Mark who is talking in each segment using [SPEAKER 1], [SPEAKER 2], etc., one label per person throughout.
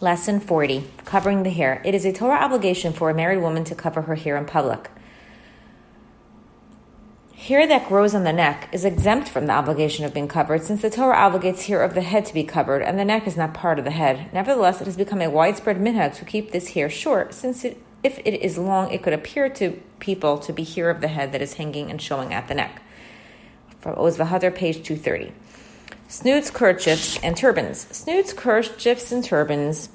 [SPEAKER 1] Lesson 40 Covering the Hair. It is a Torah obligation for a married woman to cover her hair in public. Hair that grows on the neck is exempt from the obligation of being covered since the Torah obligates hair of the head to be covered and the neck is not part of the head. Nevertheless, it has become a widespread minhag to keep this hair short since it, if it is long, it could appear to people to be hair of the head that is hanging and showing at the neck. From Oz Vahadar, page 230. Snoods, kerchiefs, and turbans. Snoods, kerchiefs, and turbans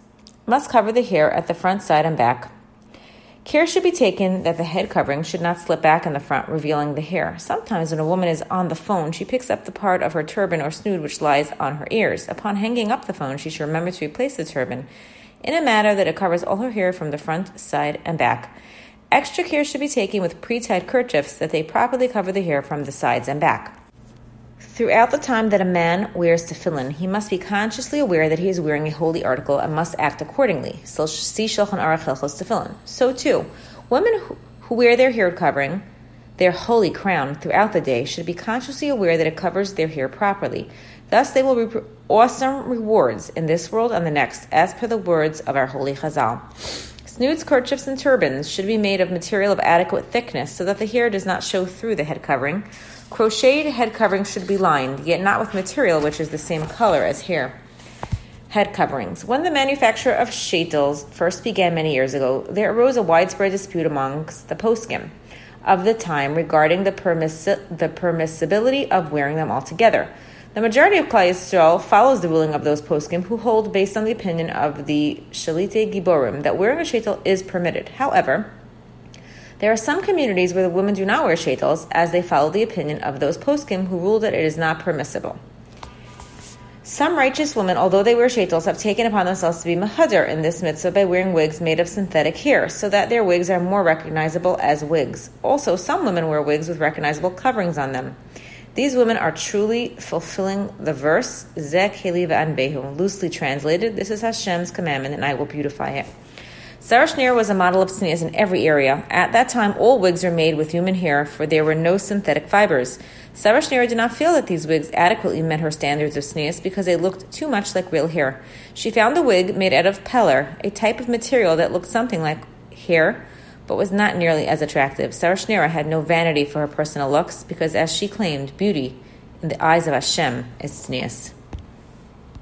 [SPEAKER 1] must cover the hair at the front, side, and back. Care should be taken that the head covering should not slip back in the front, revealing the hair. Sometimes, when a woman is on the phone, she picks up the part of her turban or snood which lies on her ears. Upon hanging up the phone, she should remember to replace the turban in a manner that it covers all her hair from the front, side, and back. Extra care should be taken with pre tied kerchiefs that they properly cover the hair from the sides and back. Throughout the time that a man wears tefillin, he must be consciously aware that he is wearing a holy article and must act accordingly. So, too, women who, who wear their hair covering, their holy crown, throughout the day should be consciously aware that it covers their hair properly. Thus, they will reap awesome rewards in this world and the next, as per the words of our holy Chazal. Snoods, kerchiefs, and turbans should be made of material of adequate thickness so that the hair does not show through the head covering. Crocheted head coverings should be lined, yet not with material which is the same color as hair. Head coverings. When the manufacture of shaitels first began many years ago, there arose a widespread dispute amongst the poskim of the time regarding the, permissi- the permissibility of wearing them altogether. The majority of Klal Yisrael follows the ruling of those poskim who hold, based on the opinion of the Shiltei Giborim, that wearing a shaitel is permitted. However, there are some communities where the women do not wear shaitels, as they follow the opinion of those poskim who rule that it is not permissible. Some righteous women, although they wear shaitels, have taken upon themselves to be mahadar in this mitzvah by wearing wigs made of synthetic hair, so that their wigs are more recognizable as wigs. Also, some women wear wigs with recognizable coverings on them. These women are truly fulfilling the verse, Zeh Keili V'anvehu, loosely translated, this is Hashem's commandment, and I will beautify it. Sarah Schneirer was a model of tznius in every area. At that time, all wigs were made with human hair, for there were no synthetic fibers. Sarah Schneirer did not feel that these wigs adequately met her standards of tznius because they looked too much like real hair. She found a wig made out of peller, a type of material that looked something like hair, but was not nearly as attractive. Sarah Schneirer had no vanity for her personal looks because, as she claimed, beauty in the eyes of Hashem is tznius.